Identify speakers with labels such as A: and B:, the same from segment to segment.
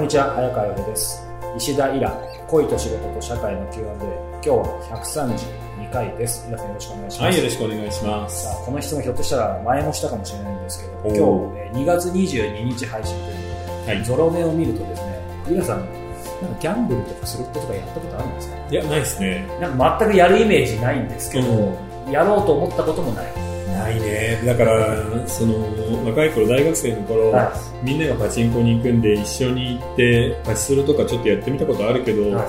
A: こんにちは、早川洋平です。石田イラ、恋と仕事と社会の Q&A。今日は132回です。皆さんよろしくお願いします。
B: はい、よろしくお願いします。
A: さあ、この質問ひょっとしたら前もしたかもしれないんですけど、
B: お
A: 今
B: ー
A: 日えー2月22日配信ということで、
B: はい
A: ゾロ目を見るとですね、皆さん、なんかギャンブルとかスロットとかやったことあるんですか？
B: いや、ないですね。
A: なんか全くやるイメージないんですけど、
B: う
A: やろうと思ったこともない。
B: ないね。だから、その、若い頃、大学生の頃、
A: は
B: みんながパチンコに行くんで、一緒に行って、パチスロとかちょっとやってみたことあるけど、
A: い。はい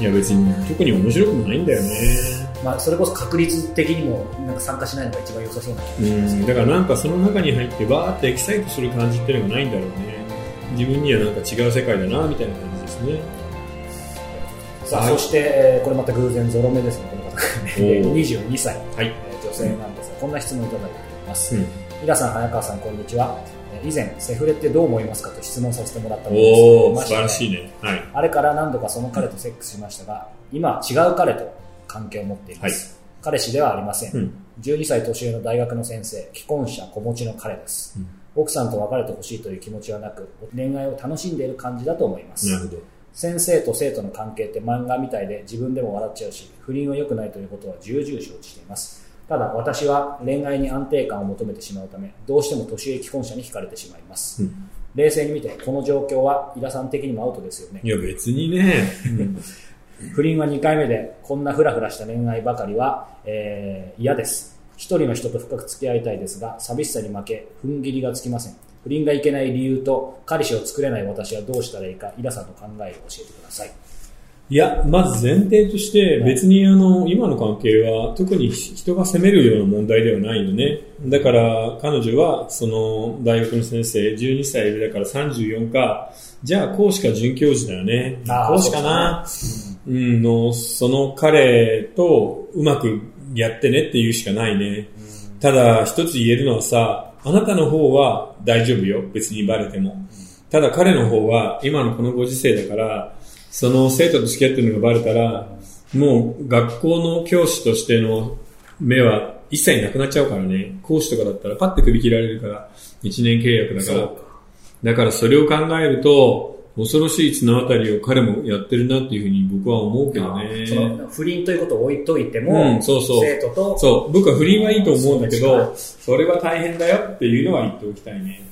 B: いや、別に特に面白くもないんだよね。
A: まあ、それこそ確率的にもなんか参加しないのが一番良さそうな気が
B: う
A: します
B: だからなんかその中に入って、バーってエキサイトする感じっていうのがないんだろうね。自分にはなんか違う世界だな、みたいな感じですね。
A: さあ、
B: はい
A: そして、えーこれまた偶然ゾロ目ですね、この方、
B: おー
A: 22歳、
B: はい。
A: えー女性なんこんな質問をいただいております。
B: うん。
A: 皆さん、早川さん、こんにちは。えー以前、セフレってどう思いますかと質問させてもらったのです
B: おー、素晴らしい
A: ね。
B: ね。はい。
A: あれから何度かその彼とセックスしましたが、今、違う彼と関係を持っています。彼氏ではありません。
B: うん。
A: 12歳年上の大学の先生、既婚者、子持ちの彼です。
B: うん
A: 奥さんと別れてほしいという気持ちはなく、恋愛を楽しんでいる感じだと思います。
B: なるほど。
A: 先生と生徒の関係って漫画みたいで自分でも笑っちゃうし不倫は良くないということは重々承知していますただ私は恋愛に安定感を求めてしまうためどうしても年上既婚者に惹かれてしまいます、
B: うん。
A: 冷静に見てこの状況は井田さん的にもアウトですよね。
B: いや、別にね。
A: 不倫は2回目でこんなフラフラした恋愛ばかりは、えー嫌です。一人の人と深く付き合いたいですが寂しさに負け踏ん切りがつきません。不倫がいけない理由と彼氏を作れない私はどうしたらいいか井田さんの考えを教えてください
B: いや、まず前提として、別にあの、今の関係は特に人が責めるような問題ではないよね。だから、彼女は、その、大学の先生、12歳でだから34か、じゃあ講師か准教授だよね。講師かな。うん、の、その彼とうまくやってねっていうしかないね。ただ、一つ言えるのはさ、あなたの方は大丈夫よ。別にバレても。ただ彼の方は、今のこのご時世だから、その生徒と付き合ってるのがバレたら、もう学校の教師としての目は一切なくなっちゃうからね。講師とかだったらパッて首切られるから、一年契約だから。だからそれを考えると、恐ろしい綱渡りを彼もやってるなっていうふうに僕は思うけどね。
A: その不倫ということを置いといても、
B: うんそうそう
A: 生徒と
B: そう、僕は不倫はいいと思うんだけど、それは大変だよっていうのは言っておきたいね。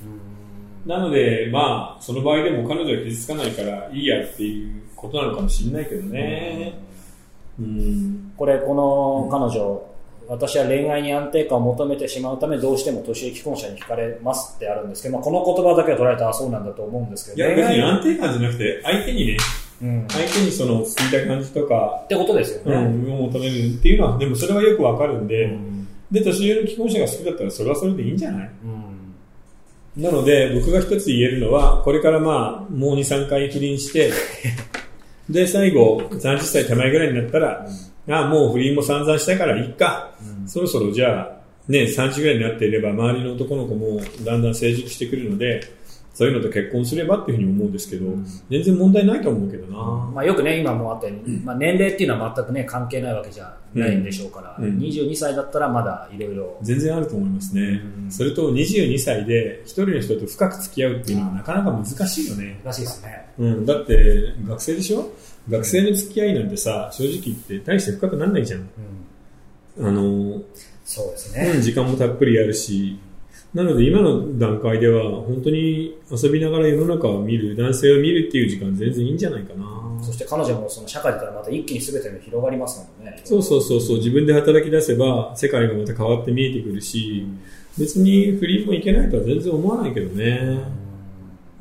B: なので、まあ、その場合でも彼女は傷つかないからいいやっていうことなのかもしれないけどね。うん。
A: これこの彼女、私は恋愛に安定感を求めてしまうためどうしても年上既婚者に惹かれますってあるんですけど、まあ、この言葉だけは捉えたらそうなんだと思うんですけど
B: いや、別に安定感じゃなくて、相手にね、
A: うん、っ
B: 相手にその落ち着いた感じとか、
A: てことですよ
B: う
A: ね、
B: ん、を求めるっていうのは、でもそれはよくわかるんで、
A: うん。
B: で、年上の既婚者が好きだったらそれはそれでいいんじゃない？
A: うん。
B: なので、僕が一つ言えるのは、これからまあ、もう2、3回不倫して、で、最後、30歳手前ぐらいになったら、ああ、もう不倫も散々したからいいか。
A: うん
B: そろそろじゃあ、ね、30ぐらいになっていれば、周りの男の子もだんだん成熟してくるので、そういうのと結婚すればっていうふうに思うんですけど、全然問題ないと思うけどな。
A: まあ、よくね、今もあったように、まあ、年齢っていうのは全くね、関係ないわけじゃないんでしょうから、
B: うんうん
A: 22歳だったらまだいろいろ、
B: 全然あると思いますね。
A: うん
B: それと22歳で一人の人と深く付き合うっていうのはなかなか難しいよね。
A: らしいですね。
B: うん、だって学生でしょ？学生の付き合いなんてさ、正直言って大して深くならないじゃん。
A: うん、
B: あの、
A: そうですね。
B: うん時間もたっぷりあるし、なので今の段階では本当に遊びながら世の中を見る、男性を見るっていう時間全然いいんじゃないかな。
A: そして彼女もその社会だったらまた一気に全てが広がりますもんね。
B: そうそうそうそう、自分で働き出せば世界がまた変わって見えてくるし、別に不倫もいけないとは全然思わないけどね。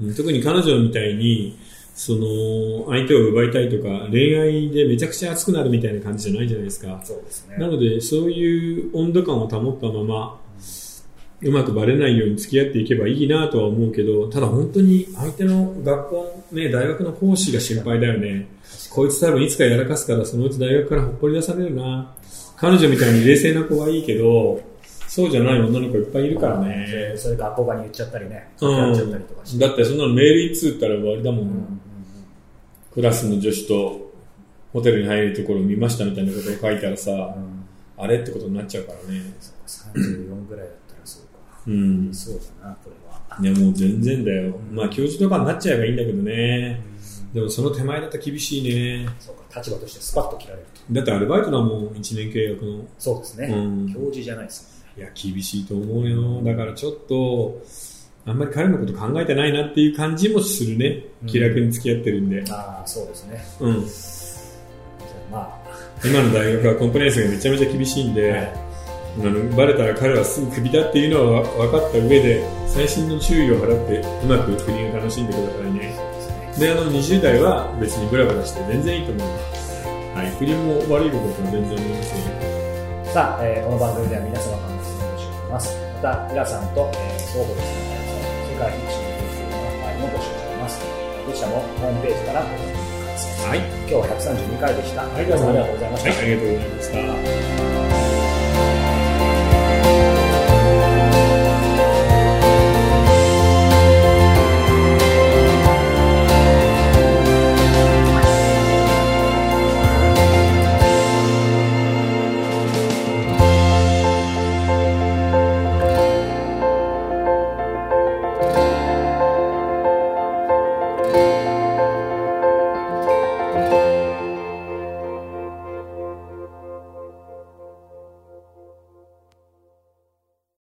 B: うん特に彼女みたいに、その、相手を奪いたいとか、恋愛でめちゃくちゃ熱くなるみたいな感じじゃないじゃないですか。
A: そうですね。
B: なので、そういう温度感を保ったまま、うまくバレないように付き合っていけばいいなとは思うけど、ただ本当に相手の学校、ね、大学の講師が心配だよね。こいつ多分いつかやらかすから、そのうち大学からほっぽり出されるな。彼女みたいに冷静な子はいいけど、そうじゃない女の子いっぱいいるからね。
A: それ学校側に言っちゃったりね、
B: う
A: やっちゃったりとかし
B: ん。
A: て。
B: だってそんなのメール一通ったら終わりだもん。
A: うんうん
B: クラスの女子とホテルに入るところを見ましたみたいなことを書いたらさ、
A: うんうん
B: あれってことになっちゃうからね。
A: そうか34ぐらいだう
B: ん。
A: そうだな、これは。
B: いや、もう全然だよ。まあ、教授とかになっちゃえばいいんだけどね。でもその手前だったら厳しいね。
A: そうか、立場としてスパッと切られると。
B: だってアルバイトだもん、1年契約の。
A: そうですね。
B: うん
A: 教授じゃないです
B: いや、厳しいと思うよ。だからちょっと、あんまり彼のこと考えてないなっていう感じもするね。
A: うん
B: 気楽に付き合ってるんで。
A: もんね。ああ、そうですね。
B: うん。
A: じゃあま
B: 今の大学はコンプライアンスがめちゃめちゃ厳しいん
A: あ、
B: で、
A: はい
B: あのバレたら彼はすぐクビだっていうのは分かった上で、細心の注意を払って、うまく不倫を楽しんでください
A: ね。
B: であの、20代は別にブラブラして全然いいと思います。はい、不倫も悪いことは全然思いませんよ。
A: さあ、えーこの番組では皆様からの質問を募集しています。また、イラさんと、えー、相互ですね、世界一の研究の会も募集しています。どちらもホームページからご覧ください。
B: はい。
A: 今日は132回でした。
B: はい
A: 皆さんありがとうございました。
B: はい、ありがとうございました。